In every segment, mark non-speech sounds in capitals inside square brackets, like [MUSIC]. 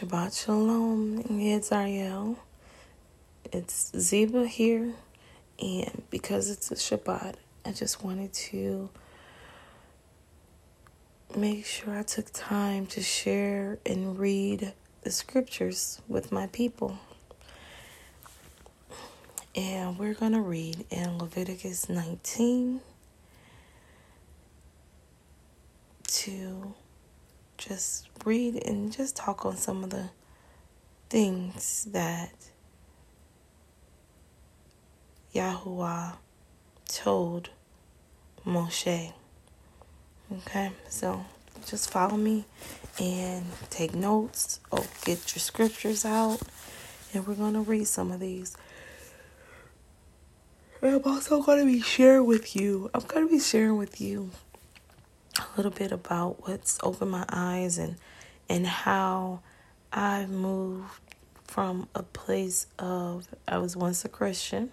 Shabbat Shalom, it's Ariel. It's Ziba here, and because it's a Shabbat, I just wanted to make sure I took time to share and read the scriptures with my people. And we're going to read in Leviticus 19 to just read and just talk on some of the things that Yahuwah told Moshe. Okay, so just follow me and take notes or get your scriptures out, and we're going to read some of these. I'm also going to be sharing with you, I'm going to be sharing with you a little bit about what's opened my eyes and and how I've moved from a place of I was once a Christian.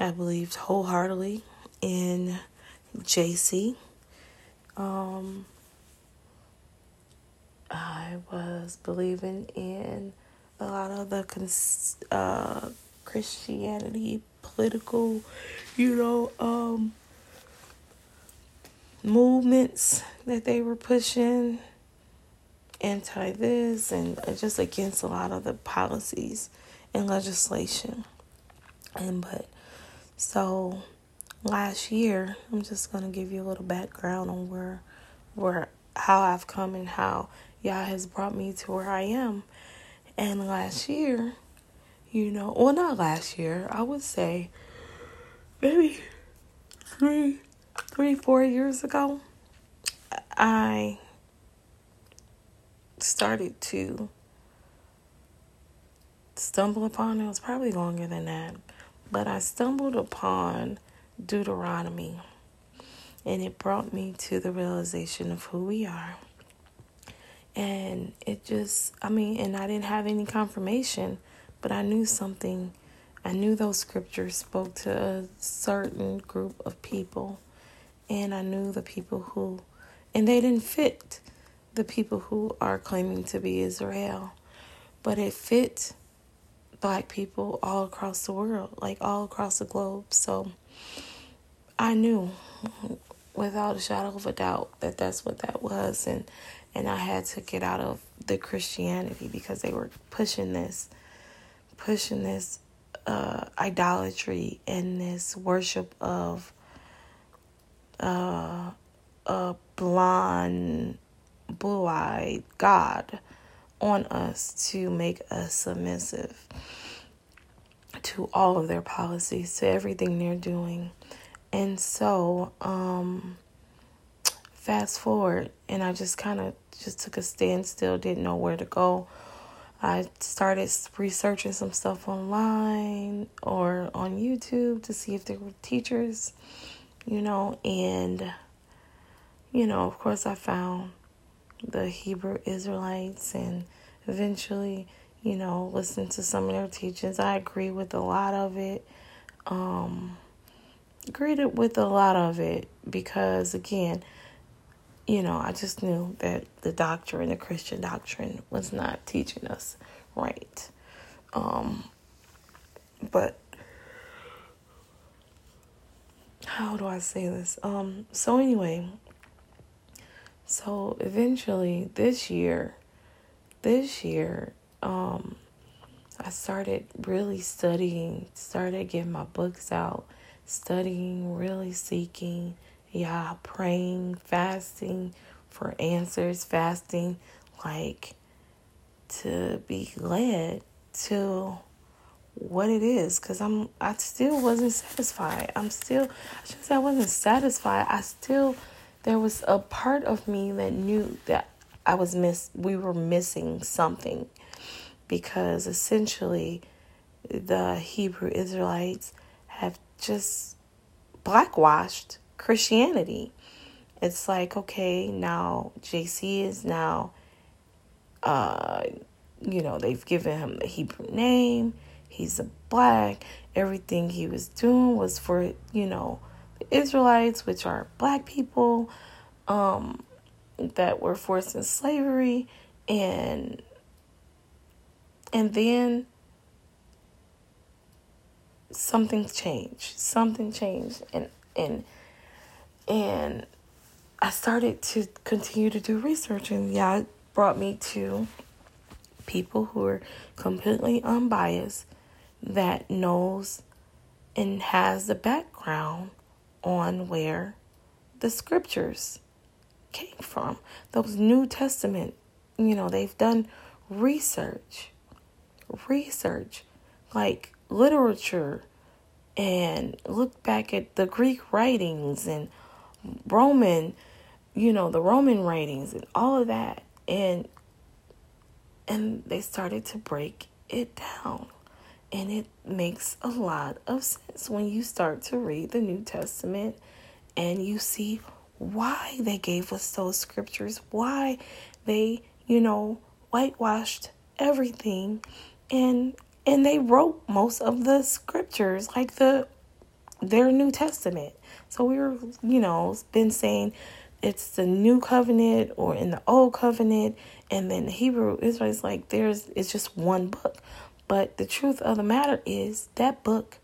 I believed wholeheartedly in JC. Um, I was believing in a lot of the uh, Christianity, political, you know, um, movements that they were pushing anti this and uh, just against a lot of the policies and legislation. And but so last year, I'm just gonna give you a little background on where where how I've come and how Yah has brought me to where I am. And last year, you know, well not last year, I would say maybe three three, four years ago, I started to stumble upon, it was probably longer than that, but I stumbled upon Deuteronomy and it brought me to the realization of who we are. And it just, I mean, and I didn't have any confirmation, but I knew something. I knew those scriptures spoke to a certain group of people and I knew the people who, and they didn't fit the people who are claiming to be Israel, but it fit black people all across the world, like all across the globe. So I knew without a shadow of a doubt that that's what that was, and and I had to get out of the Christianity because they were pushing this, pushing this uh, idolatry and this worship of uh, a blonde, blue eyed God on us to make us submissive to all of their policies, to everything they're doing. And so, um, fast forward, and I just kind of just took a standstill, didn't know where to go. I started researching some stuff online or on YouTube to see if there were teachers you know, and, you know, of course, I found the Hebrew Israelites and eventually, you know, listened to some of their teachings. I agree with a lot of it. Um, agreed with a lot of it because, again, you know, I just knew that the doctrine, the Christian doctrine, was not teaching us right. Um, but how do I say this? Um, so anyway, so eventually this year, this year, um, I started really studying, started getting my books out, studying, really seeking, yeah, praying, fasting for answers, fasting, like to be led to what it is because I'm I still wasn't satisfied. I'm still I should say I wasn't satisfied. I still there was a part of me that knew that I was miss we were missing something because essentially the Hebrew Israelites have just blackwashed Christianity. It's like okay, now JC is now uh you know, they've given him the Hebrew name He's a black. Everything he was doing was for, you know, the Israelites, which are black people um, that were forced in slavery. And And then something's changed. Something changed and and and I started to continue to do research and yeah, it brought me to people who are completely unbiased that knows and has the background on where the scriptures came from. Those New Testament, you know, they've done research. Research like literature and look back at the Greek writings and Roman, you know, the Roman writings and all of that and and they started to break it down. And it makes a lot of sense when you start to read the New Testament and you see why they gave us those scriptures, why they, you know, whitewashed everything and and they wrote most of the scriptures like the their New Testament. So we were, you know, been saying it's the new covenant or in the old covenant and then the Hebrew Israelites like there's it's just one book. But the truth of the matter is that book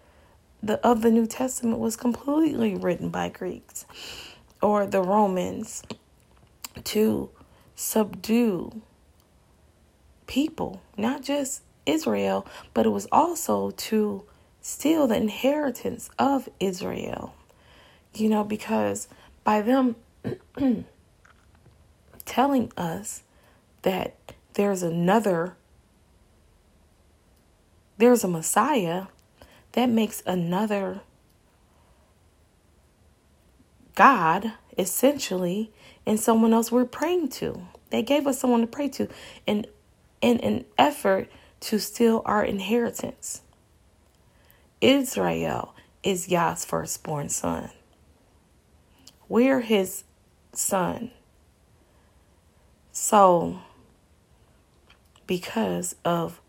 the of the New Testament was completely written by Greeks or the Romans to subdue people, not just Israel, but it was also to steal the inheritance of Israel. You know, because by them [CLEARS THROAT] telling us that there's another, there's a Messiah, that makes another God, essentially, and someone else we're praying to. They gave us someone to pray to in, in an effort to steal our inheritance. Israel is Yah's firstborn son. We're his son. So, because of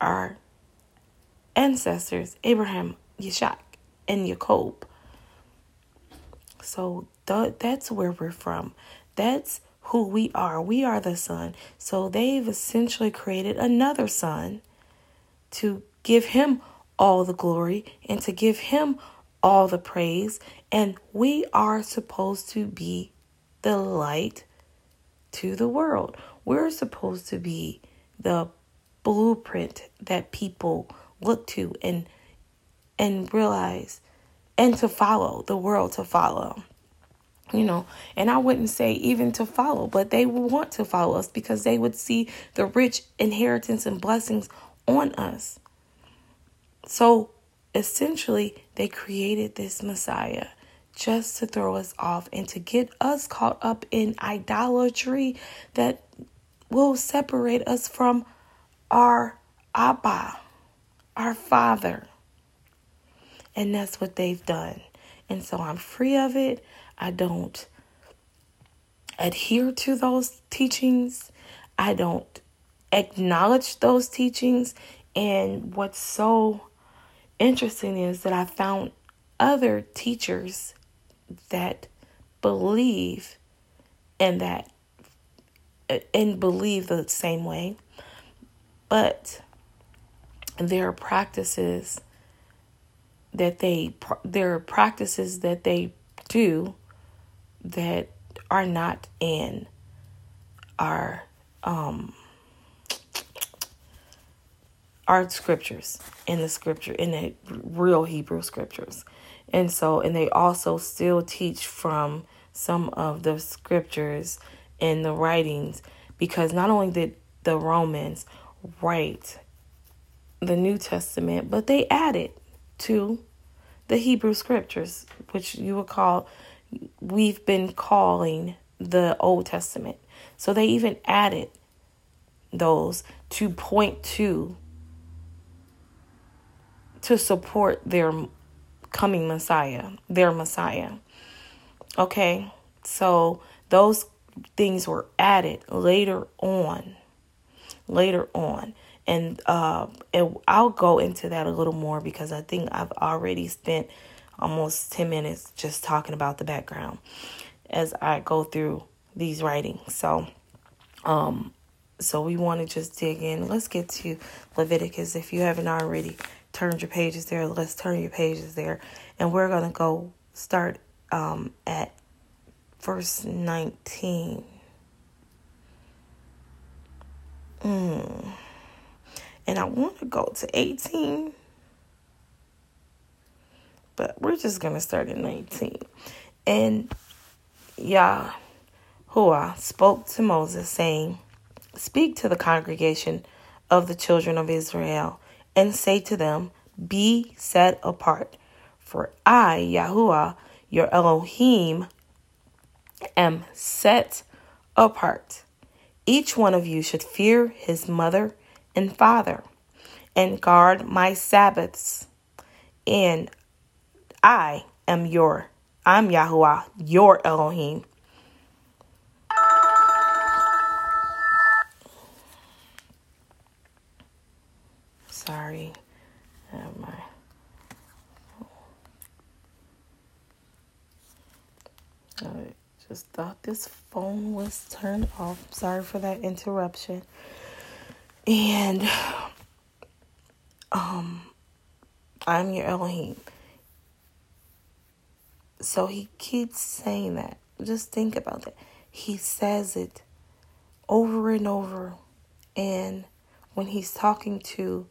our ancestors, Abraham, Yishak, and Jacob. So th- that's where we're from. That's who we are. We are the son. So they've essentially created another son to give him all the glory and to give him all the praise. And we are supposed to be the light to the world. We're supposed to be the blueprint that people look to and and realize and to follow the world to follow you know. And i wouldn't say even to follow but they would want to follow us because they would see the rich inheritance and blessings on us. So essentially they created this messiah just to throw us off and to get us caught up in idolatry that will separate us from our abba our father and that's what they've done and so i'm free of it I don't adhere to those teachings. I don't acknowledge those teachings. And what's so interesting is that I found other teachers that believe in that uh, and believe the same way. But there are practices that they there are practices that they do that are not in our um our scriptures in the scripture in the real Hebrew scriptures. And so and they also still teach from some of the scriptures in the writings because not only did the Romans write the New Testament, but they added to the Hebrew scriptures, which you would call we've been calling the Old Testament. So they even added those to point to to support their coming Messiah, their Messiah. Okay? So those things were added later on. Later on. And uh and I'll go into that a little more because I think I've already spent almost 10 minutes just talking about the background as I go through these writings. So, um, so we want to just dig in. Let's get to Leviticus. If you haven't already turned your pages there, let's turn your pages there. And we're going to go start um, at verse 19. Mm. And I want to go to 18. But we're just going to start at 19. And Yahuwah spoke to Moses, saying, Speak to the congregation of the children of Israel, and say to them, Be set apart, for I, Yahuwah, your Elohim, am set apart. Each one of you should fear his mother and father, and guard my Sabbaths. And I am your, I'm Yahuwah, your Elohim. Sorry. My just thought this phone was turned off. Sorry for that interruption. And um I'm your Elohim. So he keeps saying that. Just think about that. He says it over and over. And when he's talking to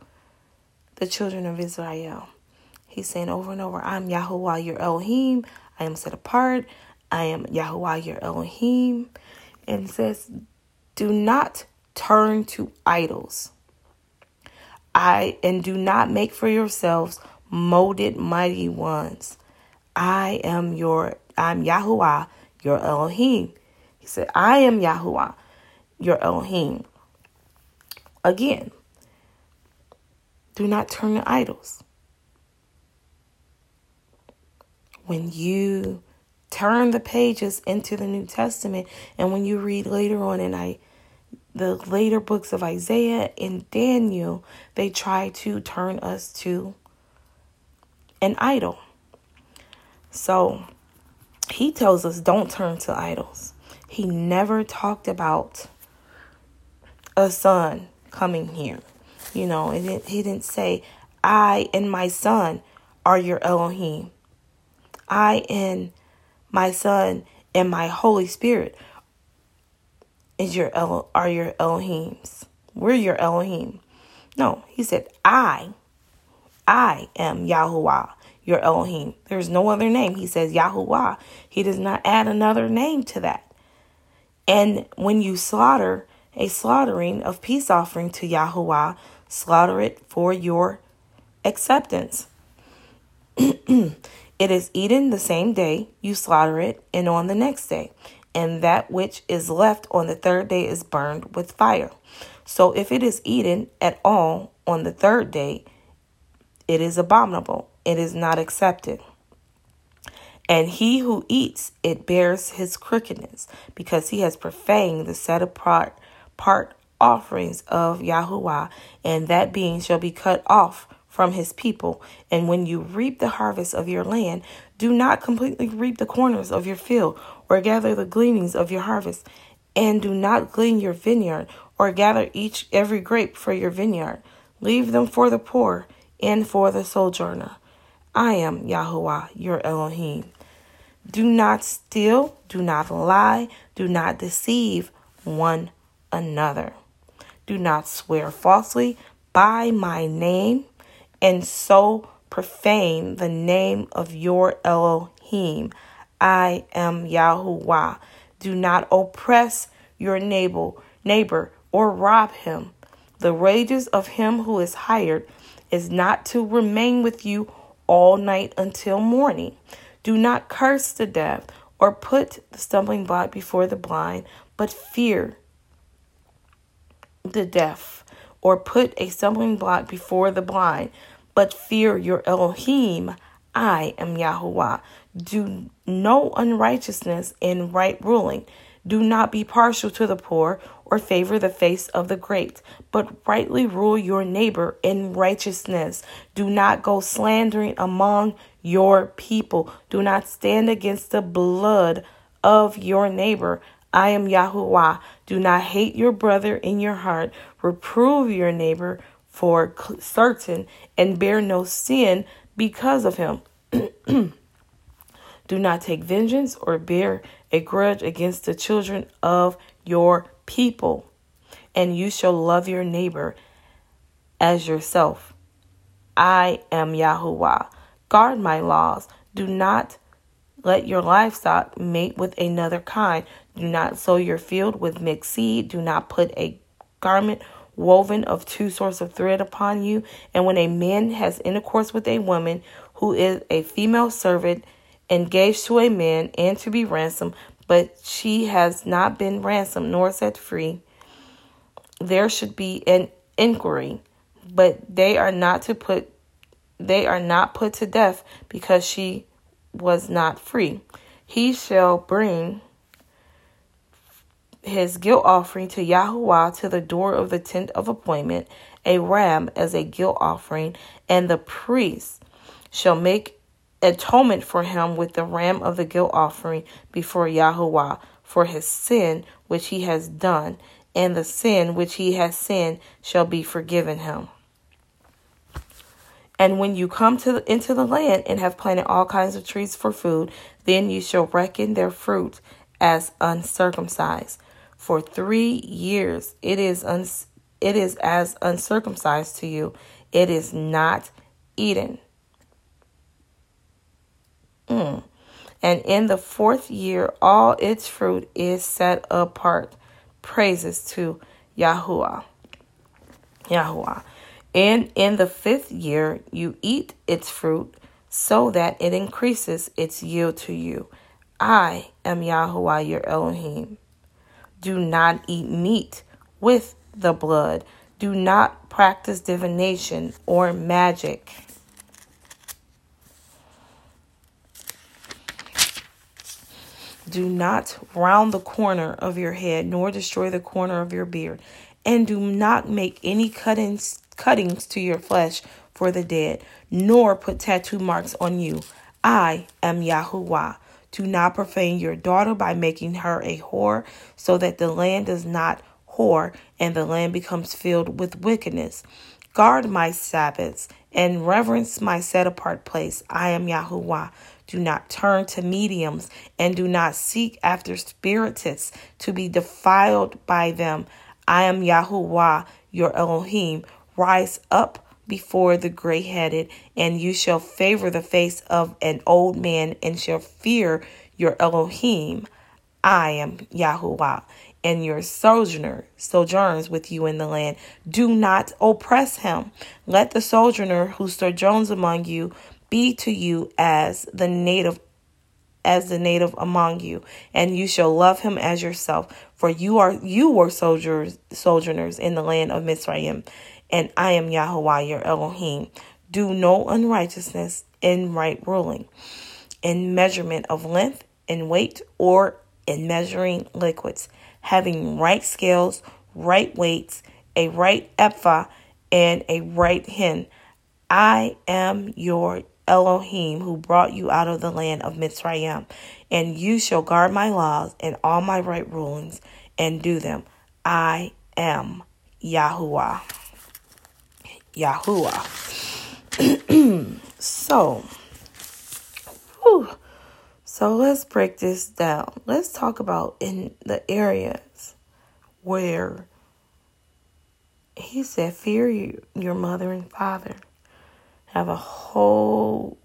the children of Israel, he's saying over and over, I'm Yahuwah, your Elohim. I am set apart. I am Yahuwah, your Elohim. And says, Do not turn to idols. I and do not make for yourselves molded mighty ones. I am your I'm Yahuwah, your Elohim. He said, I am Yahuwah, your Elohim. Again, do not turn to idols. When you turn the pages into the New Testament and when you read later on in I the later books of Isaiah and Daniel, they try to turn us to an idol. So he tells us don't turn to idols. He never talked about a son coming here. You know, and it, he didn't say, I and my son are your Elohim. I and my son and my Holy Spirit is your El- are your Elohims. We're your Elohim. No, he said, I, I am Yahuwah, your Elohim. There's no other name. He says Yahuwah. He does not add another name to that. And when you slaughter a slaughtering of peace offering to Yahuwah, slaughter it for your acceptance. [CLEARS THROAT] it is eaten the same day you slaughter it, and on the next day and that which is left on the third day is burned with fire. So if it is eaten at all on the third day, it is abominable, it is not accepted. And he who eats it bears his crookedness, because he has profaned the set apart part offerings of Yahuwah, and that being shall be cut off from his people. And when you reap the harvest of your land, do not completely reap the corners of your field or gather the gleanings of your harvest, and do not glean your vineyard or gather each every grape for your vineyard. Leave them for the poor and for the sojourner. I am Yahuwah, your Elohim. Do not steal, do not lie, do not deceive one another. Do not swear falsely by my name, and so profane the name of your Elohim. I am Yahuwah. Do not oppress your neighbor, neighbor or rob him. The wages of him who is hired is not to remain with you all night until morning. Do not curse the deaf or put the stumbling block before the blind, but fear the deaf or put a stumbling block before the blind, but fear your Elohim. I am Yahuwah. Do no unrighteousness in right ruling. Do not be partial to the poor or favor the face of the great, but rightly rule your neighbor in righteousness. Do not go slandering among your people. Do not stand against the blood of your neighbor. I am Yahuwah. Do not hate your brother in your heart. Reprove your neighbor for certain and bear no sin because of him. [CLEARS THROAT] Do not take vengeance or bear a grudge against the children of your people, and you shall love your neighbor as yourself. I am Yahuwah. Guard my laws. Do not let your livestock mate with another kind. Do not sow your field with mixed seed. Do not put a garment woven of two sorts of thread upon you. And when a man has intercourse with a woman who is a female servant, engaged to a man and to be ransomed, but she has not been ransomed nor set free, there should be an inquiry. But they are not to put they are not put to death because she was not free. He shall bring his guilt offering to Yahuwah to the door of the tent of appointment, a ram as a guilt offering, and the priest shall make atonement for him with the ram of the guilt offering before Yahuwah for his sin which he has done, and the sin which he has sinned shall be forgiven him. And when you come to the, into the land and have planted all kinds of trees for food, then you shall reckon their fruit as uncircumcised. For three years it is uns, it is as uncircumcised to you. It is not eaten. Mm. And in the fourth year, all its fruit is set apart. Praises to Yahuwah. Yahuwah. And in the fifth year, you eat its fruit so that it increases its yield to you. I am Yahuwah your Elohim. Do not eat meat with the blood. Do not practice divination or magic. Do not round the corner of your head, nor destroy the corner of your beard. And do not make any cuttings, cuttings to your flesh for the dead, nor put tattoo marks on you. I am Yahuwah. Do not profane your daughter by making her a whore, so that the land does not whore and the land becomes filled with wickedness. Guard my Sabbaths and reverence my set apart place. I am Yahuwah. Do not turn to mediums and do not seek after spiritists to be defiled by them. I am Yahuwah, your Elohim. Rise up before the gray headed, and you shall favor the face of an old man and shall fear your Elohim. I am Yahuwah, and your sojourner sojourns with you in the land. Do not oppress him. Let the sojourner who sojourns among you be to you as the native as the native among you, and you shall love him as yourself, for you are you were soldiers sojourners in the land of Mizraim, and I am Yahweh your Elohim. Do no unrighteousness in right ruling, in measurement of length and weight, or in measuring liquids, having right scales, right weights, a right ephah, and a right hin. I am your Elohim, who brought you out of the land of Mitzrayim. And you shall guard my laws and all my right rulings and do them. I am Yahuwah. Yahuwah. [CLEARS THROAT] so, whew, so let's break this down. Let's talk about in the areas where he said, Fear you, your mother and father have a whole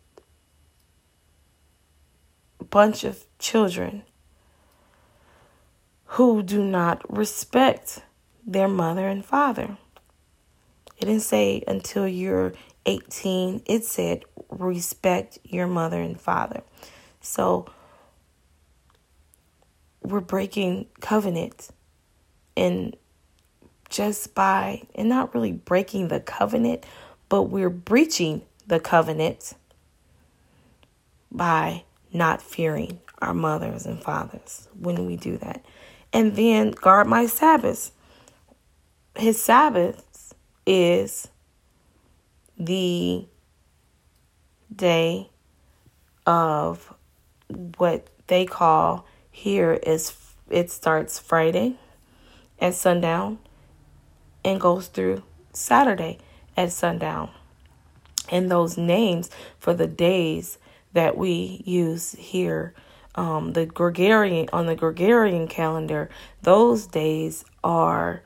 bunch of children who do not respect their mother and father. It didn't say until you're 18, it said respect your mother and father. So we're breaking covenant and just by and not really breaking the covenant but we're breaching the covenant by not fearing our mothers and fathers when we do that. And then guard my Sabbaths. His Sabbath is the day of what they call here is it starts Friday at sundown and goes through Saturday at sundown. And those names for the days that we use here, um, the Gregorian on the Gregorian calendar, those days are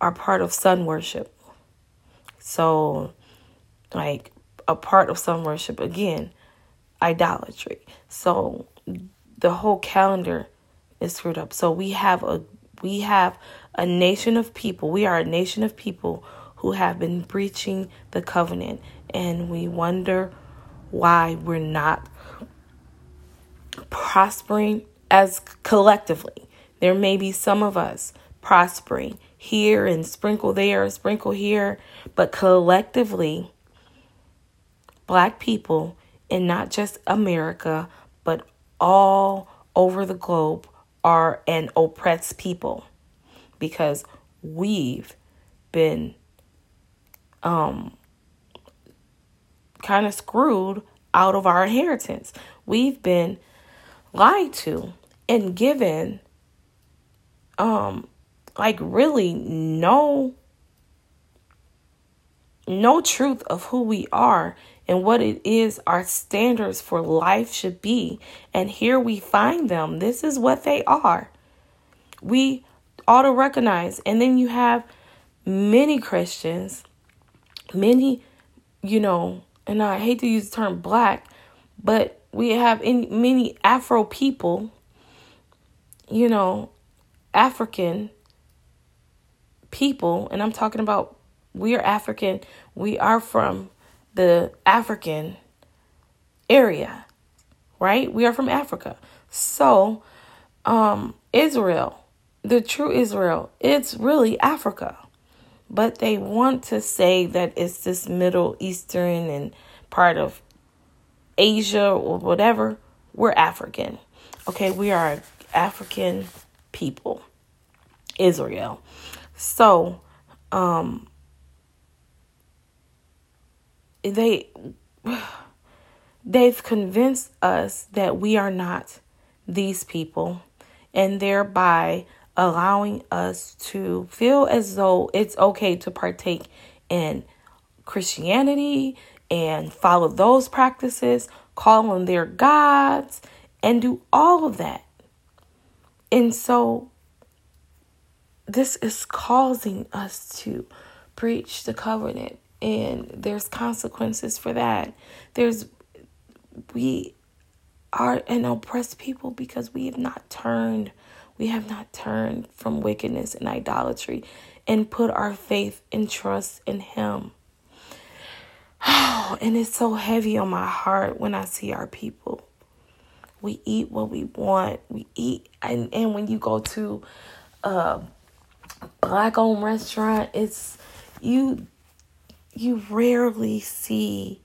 are part of sun worship. So, like a part of sun worship again, idolatry. So the whole calendar is screwed up. So we have a we have a nation of people. We are a nation of people who have been breaching the covenant and we wonder why we're not prospering as collectively. There may be some of us prospering here and sprinkle there, sprinkle here, but collectively, black people in not just America, but all over the globe are an oppressed people because we've been um kind of screwed out of our inheritance. We've been lied to and given um like really no no truth of who we are and what it is our standards for life should be. And here we find them. This is what they are. We ought to recognize. And then you have many Christians, many, you know, and I hate to use the term black, but we have in many Afro people, you know, African people, and I'm talking about we are African, we are from the African area, right? We are from Africa. So, um, Israel, the true Israel, it's really Africa. But they want to say that it's this Middle Eastern and part of Asia or whatever. We're African. Okay, we are African people. Israel. So, um, they they've convinced us that we are not these people and thereby allowing us to feel as though it's okay to partake in Christianity and follow those practices, call on their gods, and do all of that. And so, this is causing us to breach the covenant and there's consequences for that. There's we are an oppressed people because we have not turned we have not turned from wickedness and idolatry and put our faith and trust in him. Oh, [SIGHS] and it's so heavy on my heart when I see our people. We eat what we want. We eat and, and when you go to a black owned restaurant, it's you you rarely see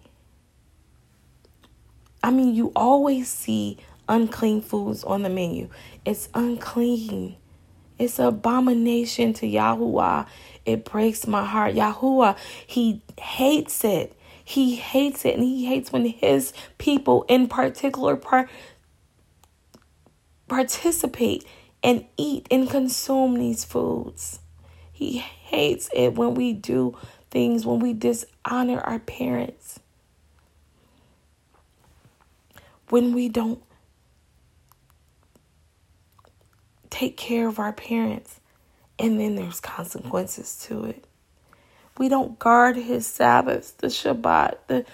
I mean, you always see unclean foods on the menu. It's unclean. It's an abomination to Yahuwah. It breaks my heart. Yahuwah, he hates it. He hates it. And he hates when his people in particular part participate and eat and consume these foods. He hates it when we do things when we dishonor our parents. When we don't take care of our parents. And then there's consequences to it. We don't guard his Sabbaths, the Shabbat. The,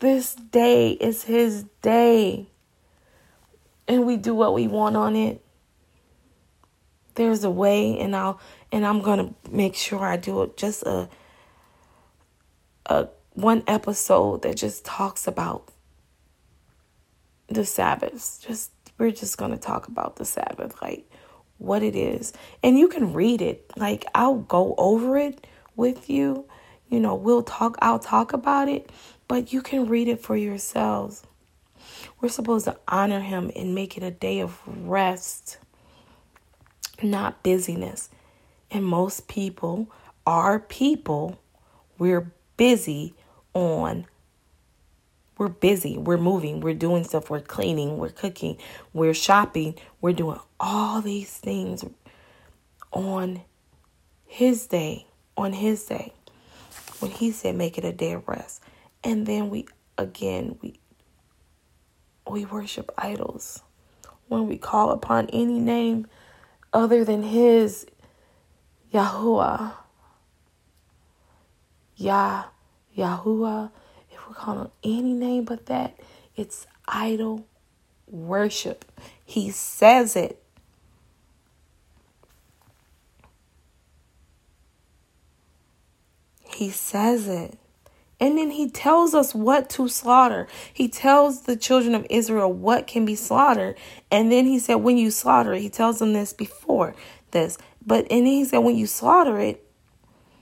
this day is his day. And we do what we want on it. There's a way, and I'll and I'm gonna make sure I do it just a a one episode that just talks about the Sabbath. Just we're just going to talk about the Sabbath, like what it is. And you can read it. Like I'll go over it with you. You know, we'll talk I'll talk about it, but you can read it for yourselves. We're supposed to honor him and make it a day of rest, not busyness. And most people are people. We're busy on we're busy, we're moving, we're doing stuff, we're cleaning, we're cooking, we're shopping, we're doing all these things on his day, on his day, when he said make it a day of rest. And then we again we we worship idols. When we call upon any name other than his Yahuwah. Yah Yahuwah. If we're calling any name but that, it's idol worship. He says it. He says it. And then he tells us what to slaughter. He tells the children of Israel what can be slaughtered. And then he said, when you slaughter it, he tells them this before this. But and he said, when you slaughter it,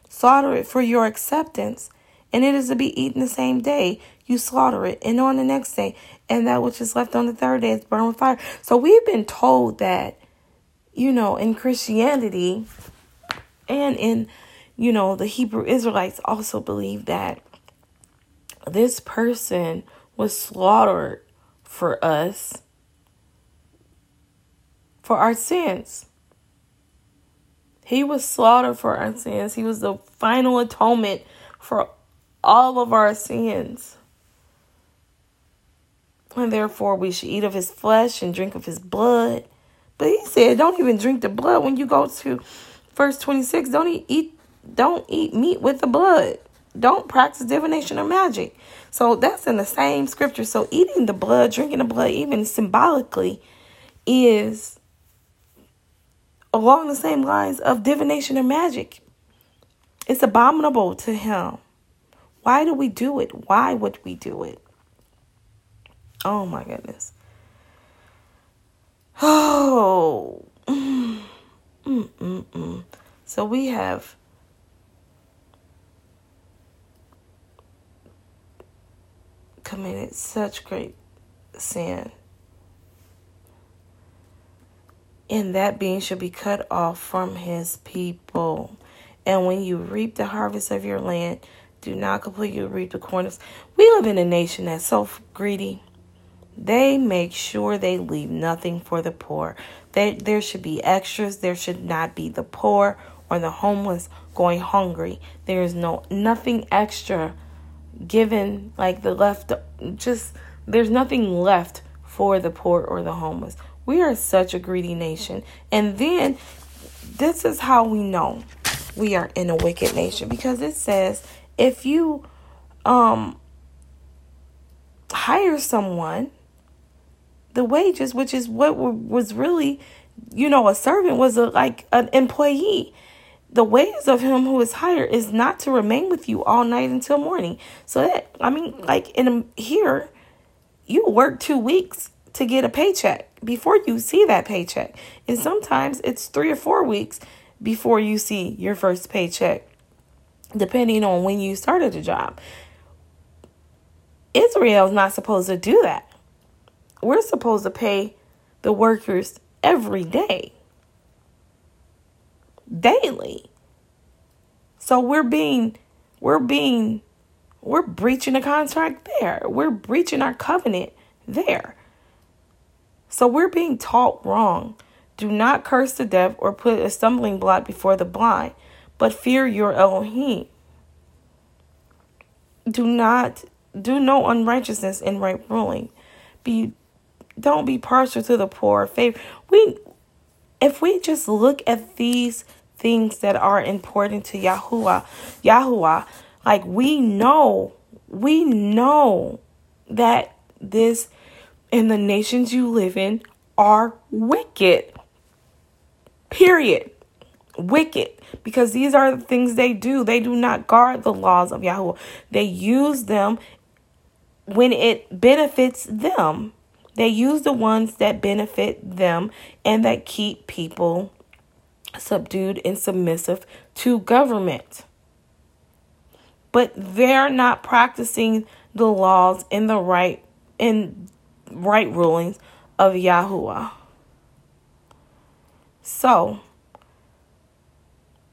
slaughter it for your acceptance. And it is to be eaten the same day. You slaughter it. And on the next day. And that which is left on the third day is burned with fire. So we've been told that, you know, in Christianity and in you know, the Hebrew Israelites also believe that this person was slaughtered for us for our sins. He was slaughtered for our sins. He was the final atonement for all of our sins. And therefore, we should eat of his flesh and drink of his blood. But he said, don't even drink the blood. When you go to verse 26, don't eat don't eat meat with the blood. Don't practice divination or magic. So that's in the same scripture. So eating the blood, drinking the blood, even symbolically, is along the same lines of divination or magic. It's abominable to him. Why do we do it? Why would we do it? Oh my goodness. [SIGHS] Oh. Mm-mm-mm. So we have committed such great sin. And that being should be cut off from his people. And when you reap the harvest of your land, do not completely reap the corners. We live in a nation that's so greedy. They make sure they leave nothing for the poor. They, there should be extras. There should not be the poor or the homeless going hungry. There is no nothing extra given like the left just there's nothing left for the poor or the homeless. We are such a greedy nation. And then this is how we know we are in a wicked nation because it says if you um hire someone the wages which is what was really you know a servant was a, like an employee the ways of him who is higher is not to remain with you all night until morning. So that I mean, like in um, here, you work two weeks to get a paycheck before you see that paycheck, and sometimes it's three or four weeks before you see your first paycheck, depending on when you started the job. Israel is not supposed to do that. We're supposed to pay the workers every day daily. So we're being, we're being, we're breaching a contract there. We're breaching our covenant there. So we're being taught wrong. Do not curse the deaf or put a stumbling block before the blind, but fear your Elohim. Do not do no unrighteousness in right ruling. Be don't be partial to the poor. Favor we if we just look at these things that are important to Yahuwah, Yahuwah, like we know, we know that this and the nations you live in are wicked. Period. Wicked. Because these are the things they do. They do not guard the laws of Yahuwah. They use them when it benefits them. They use the ones that benefit them and that keep people subdued and submissive to government. But they're not practicing the laws in the right in right rulings of Yahuwah. So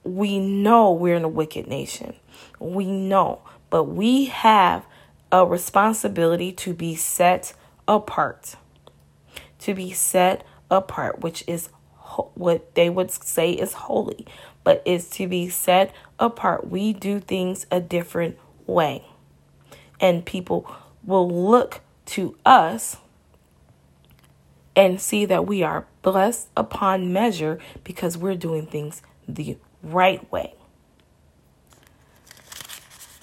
we know we're in a wicked nation. We know, but we have a responsibility to be set apart. To be set apart, which is what they would say is holy, but is to be set apart. We do things a different way. And people will look to us and see that we are blessed upon measure because we're doing things the right way.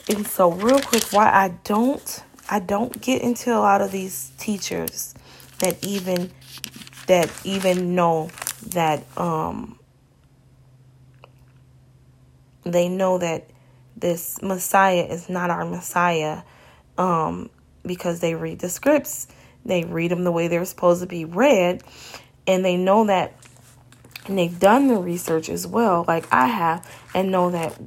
And so real quick why I don't I don't get into a lot of these teachers that even that even know that um they know that this Messiah is not our Messiah um because they read the scripts they read them the way they're supposed to be read and they know that and they've done the research as well like I have and know that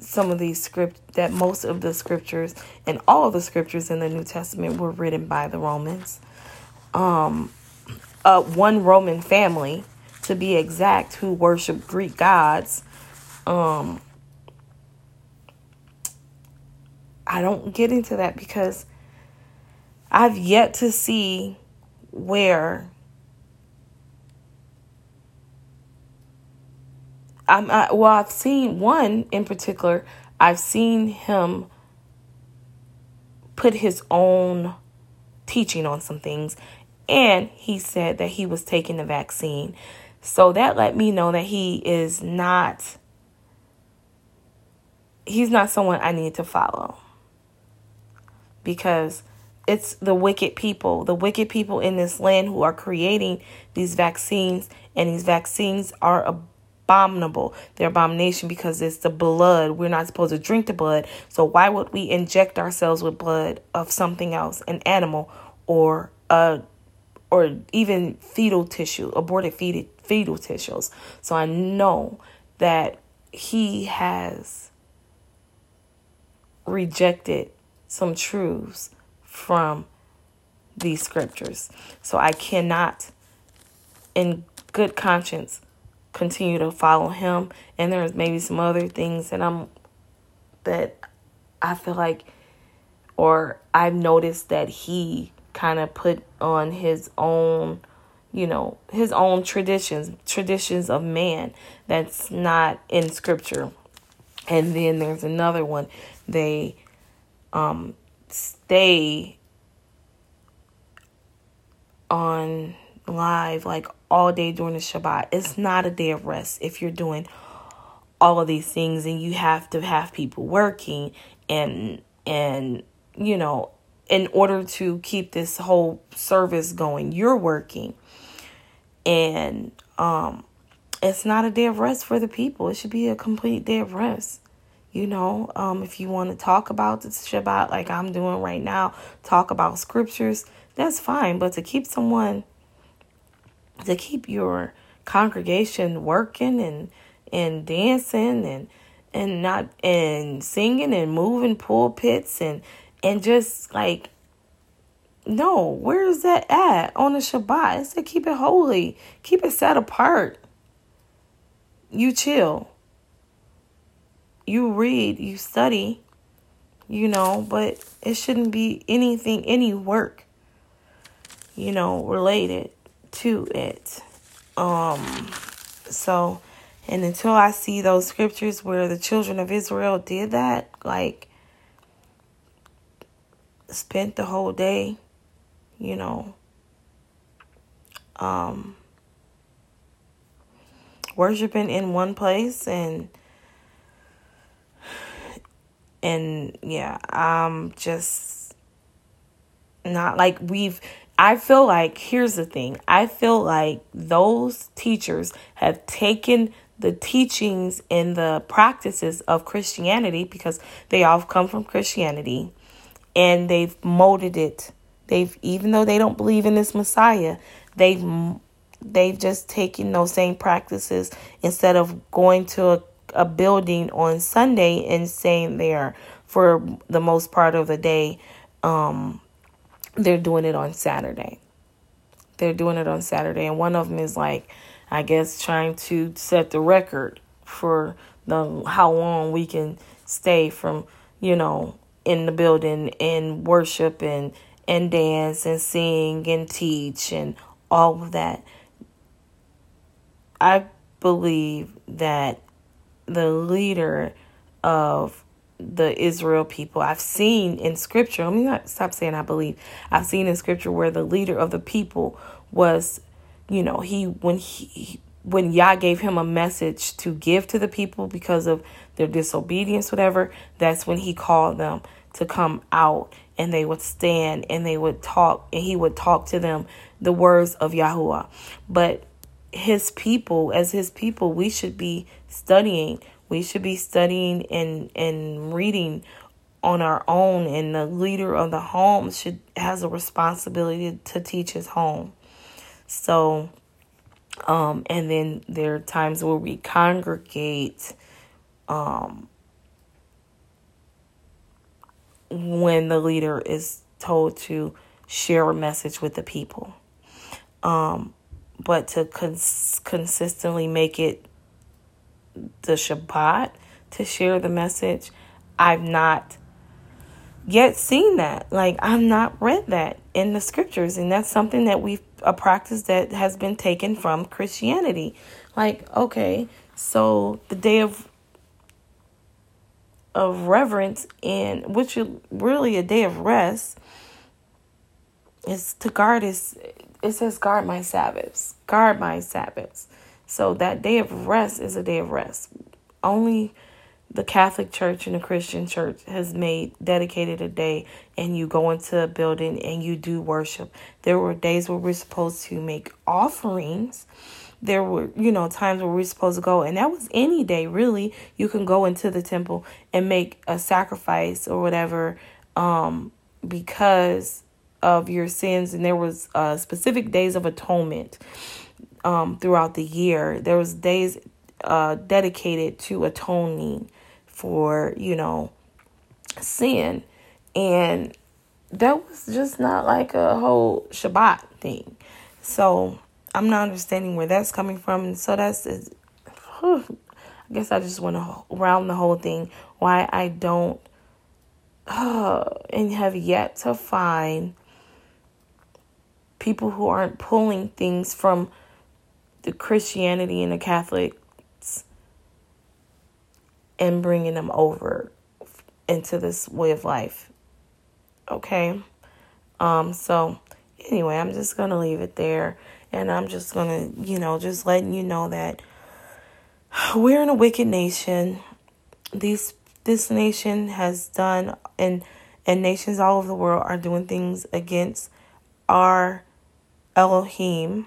some of these script that most of the scriptures and all of the scriptures in the New Testament were written by the Romans. Um, uh, one Roman family, to be exact, who worshiped Greek gods. Um, I don't get into that because I've yet to see where I'm I, well I've seen one in particular I've seen him put his own teaching on some things and he said that he was taking the vaccine so that let me know that he is not he's not someone I need to follow because it's the wicked people, the wicked people in this land who are creating these vaccines, and these vaccines are abominable. They're abomination because it's the blood. We're not supposed to drink the blood. So why would we inject ourselves with blood of something else, an animal or a or even fetal tissue, aborted fetal fetal tissues. So I know that he has rejected some truths from these scriptures. So I cannot in good conscience continue to follow him. And there's maybe some other things that I'm that I feel like or I've noticed that he kind of put on his own, you know, his own traditions, traditions of man that's not in scripture. And then there's another one. They um stay on live like all day during the Shabbat. It's not a day of rest if you're doing all of these things and you have to have people working and and you know in order to keep this whole service going you're working. And um it's not a day of rest for the people. It should be a complete day of rest. You know um if you want to talk about the shabbat like i'm doing right now talk about scriptures that's fine. But to keep someone to keep your congregation working and and dancing and and not and singing and moving pulpits and and just like no where is that at? On the shabbat. It said keep it holy. Keep it set apart. You chill. You read. You study you know but it shouldn't be anything any work you know related to it. Um so and until I see those scriptures where the children of Israel did that, like spent the whole day, you know, um worshiping in one place and and yeah, I'm just not like we've I feel like, here's the thing I feel like those teachers have taken the teachings and the practices of Christianity because they all come from Christianity and they've molded it. They've, even though they don't believe in this Messiah, they've they've just taken those same practices instead of going to a, a building on Sunday and staying there for the most part of the day. Um, they're doing it on Saturday. They're doing it on Saturday, and one of them is like, I guess, trying to set the record for the how long we can stay from, you know, in the building and worship and and dance and sing and teach and all of that. I believe that the leader of the Israel people. I've seen in scripture, let me not stop saying I believe. I've seen in scripture where the leader of the people was, you know, he when he when Yah gave him a message to give to the people because of their disobedience, whatever, that's when he called them to come out and they would stand and they would talk and he would talk to them the words of Yahuwah. But his people, as his people, we should be studying. We should be studying and, and reading on our own and the leader of the home should has a responsibility to teach his home. So um and then there are times where we congregate um when the leader is told to share a message with the people. Um, but to cons- consistently make it the Shabbat to share the message, I've not yet seen that. Like, I've not read that in the scriptures. And that's something that we've, a practice that has been taken from Christianity. Like, okay, so the day of of reverence and which is really a day of rest is to guard his it says guard my sabbaths guard my sabbaths. So that day of rest is a day of rest. Only the catholic church and the christian church has made dedicated a day and you go into a building and you do worship. There were days where we're supposed to make offerings there were, you know, times where we are supposed to go, and that was any day really. You can go into the temple and make a sacrifice or whatever, um, because of your sins. And there was uh, specific days of atonement um, throughout the year. There was days uh, dedicated to atoning for, you know, sin, and that was just not like a whole Shabbat thing. So I'm not understanding where that's coming from. And so that's, I guess I just want to round the whole thing why I don't uh, [SIGHS] and have yet to find people who aren't pulling things from the Christianity and the Catholics and bringing them over into this way of life. Okay? Um so anyway, I'm just going to leave it there. And I'm just going to, you know, just letting you know that we're in a wicked nation. These this nation has done and and nations all over the world are doing things against our Elohim,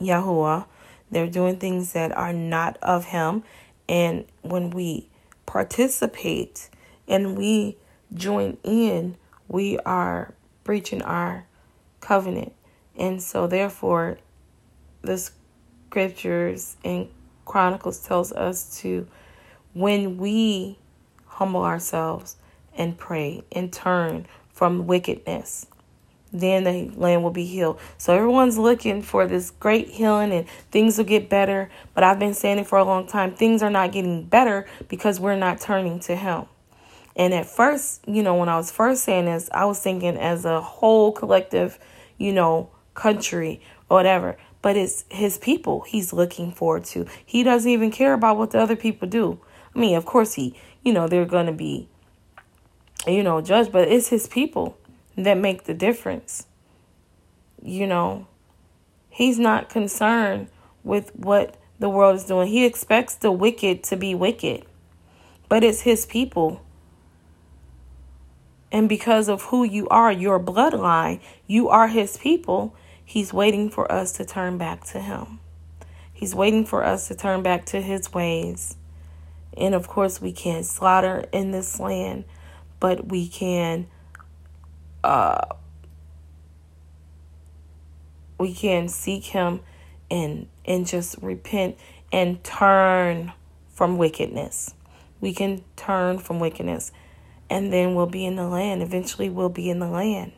Yahuwah. They're doing things that are not of him. And when we participate and we join in, we are breaching our covenant. And so therefore the scriptures and chronicles tells us to when we humble ourselves and pray and turn from wickedness then the land will be healed. So everyone's looking for this great healing and things will get better. But I've been saying it for a long time. Things are not getting better because we're not turning to Him. And at first, you know, when I was first saying this, I was thinking as a whole collective, you know, country or whatever. But it's his people he's looking forward to. He doesn't even care about what the other people do. I mean, of course, he, you know, they're going to be, you know, judged, but it's his people that make the difference. You know, he's not concerned with what the world is doing. He expects the wicked to be wicked, but it's his people and because of who you are, your bloodline, you are his people. He's waiting for us to turn back to him. He's waiting for us to turn back to his ways. And of course, we can't slaughter in this land, but we can uh we can seek him and and just repent and turn from wickedness. We can turn from wickedness and then we'll be in the land. Eventually, we'll be in the land.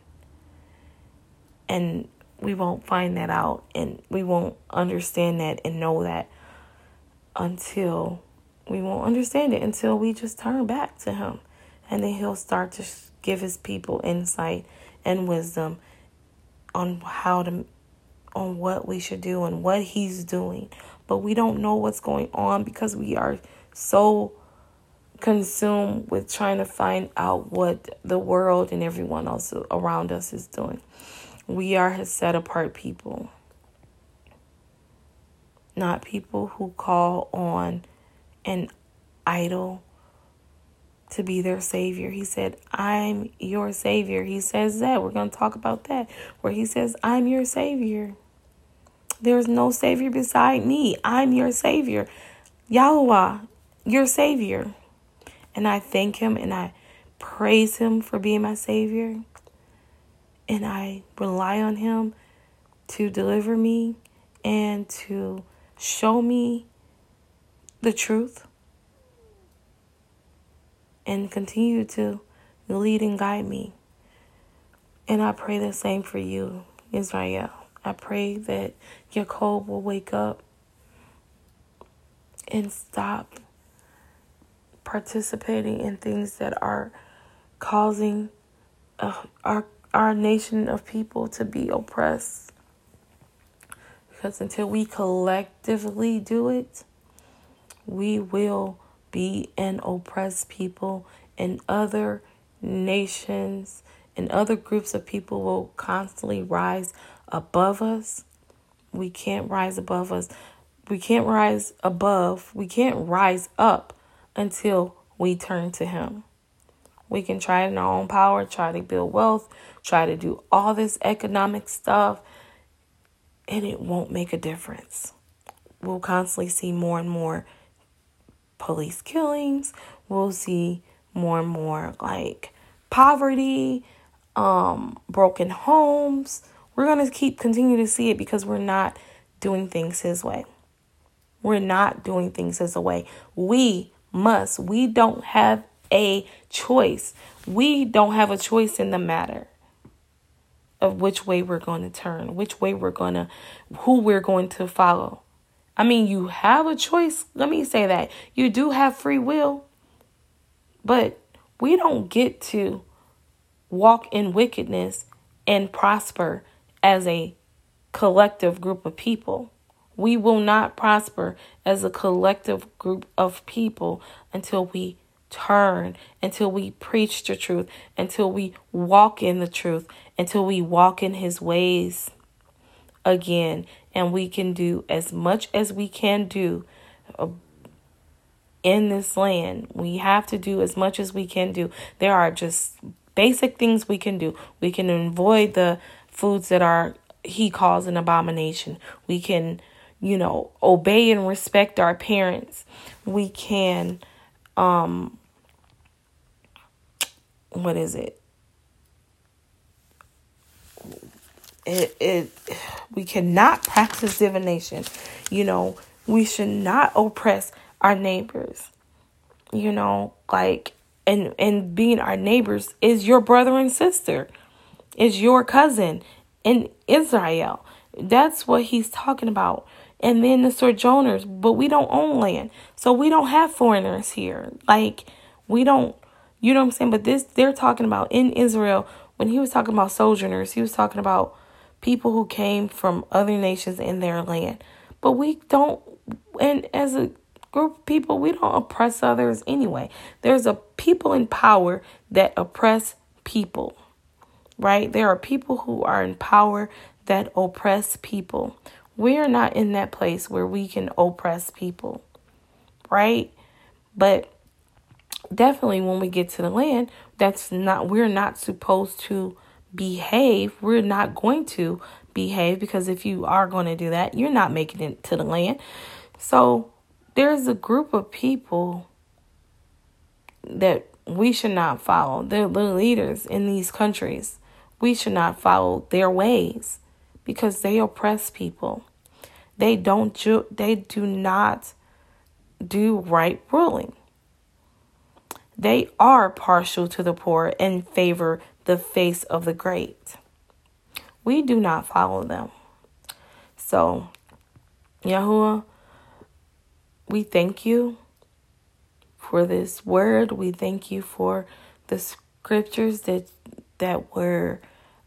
And we won't find that out and we won't understand that and know that until we won't understand it until we just turn back to Him. And then He'll start to give His people insight and wisdom on how to on what we should do and what he's doing. But we don't know what's going on because we are so consumed with trying to find out what the world and everyone else around us is doing. We are his set apart people, not people who call on an idol to be their savior. He said, I'm your savior. He says that. We're going to talk about that, where he says, I'm your savior. There's no savior beside me. I'm your savior. Yahweh, your savior. And I thank him and I praise him for being my savior. And I rely on him to deliver me and to show me the truth and continue to lead and guide me. And I pray the same for you, Israel. I pray that Jacob will wake up and stop participating in things that are causing uh, our our nation of people to be oppressed. Because until we collectively do it, we will be an oppressed people, and other nations and other groups of people will constantly rise above us. We can't rise above us. We can't rise above. We can't rise up until we turn to Him. We can try in our own power, try to build wealth, try to do all this economic stuff, and it won't make a difference. We'll constantly see more and more police killings. We'll see more and more like poverty, um, broken homes. We're going to keep continue to see it because we're not doing things his way. We're not doing things his way. We must. We don't have a choice. We don't have a choice in the matter of which way we're going to turn, which way we're going to, who we're going to follow. I mean, you have a choice. Let me say that. You do have free will. But we don't get to walk in wickedness and prosper as a collective group of people. We will not prosper as a collective group of people until we turn, until we preach the truth, until we walk in the truth, until we walk in His ways again and we can do as much as we can do uh, in this land. We have to do as much as we can do. There are just basic things we can do. We can avoid the foods that are he calls an abomination. We can, you know, obey and respect our parents. We can um what is it? It, it we cannot practice divination. You know, we should not oppress our neighbors. You know, like and and being our neighbors is your brother and sister, is your cousin in Israel. That's what he's talking about. And then the sojourners, but we don't own land. So we don't have foreigners here. Like we don't you know what I'm saying? But this they're talking about in Israel when he was talking about sojourners, he was talking about people who came from other nations in their land. But we don't, and as a group of people, we don't oppress others anyway. There's a people in power that oppress people, right? There are people who are in power that oppress people. We're not in that place where we can oppress people, right? But definitely when we get to the land, that's not, we're not supposed to behave, we're not going to behave because if you are going to do that, you're not making it to the land. So there's a group of people that we should not follow. They're the leaders in these countries. We should not follow their ways because they oppress people. They don't ju- they do not do right ruling. They are partial to the poor and favor the face of the great. We do not follow them. So, Yahuwah, we thank you for this word. We thank you for the scriptures that that were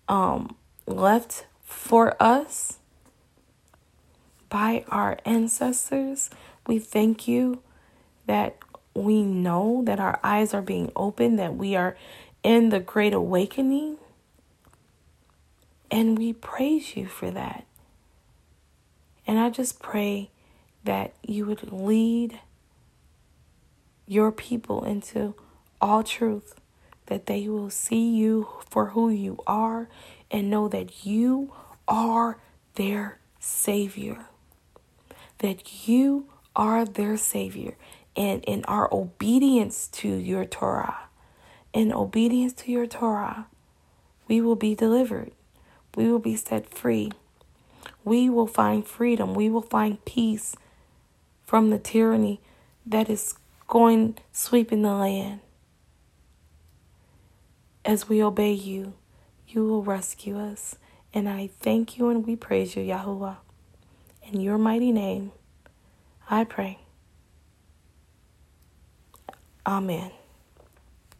um, left for us by our ancestors. We thank you that we know that our eyes are being opened, that we are in the great awakening. And we praise you for that. And I just pray that you would lead your people into all truth, that they will see you for who you are and know that you are their Savior. That you are their Savior. And in our obedience to your Torah, in obedience to your Torah, we will be delivered. We will be set free. We will find freedom. We will find peace from the tyranny that is going sweeping the land. As we obey you, you will rescue us. And I thank you and we praise you, Yahuwah. In your mighty name, I pray. Amen.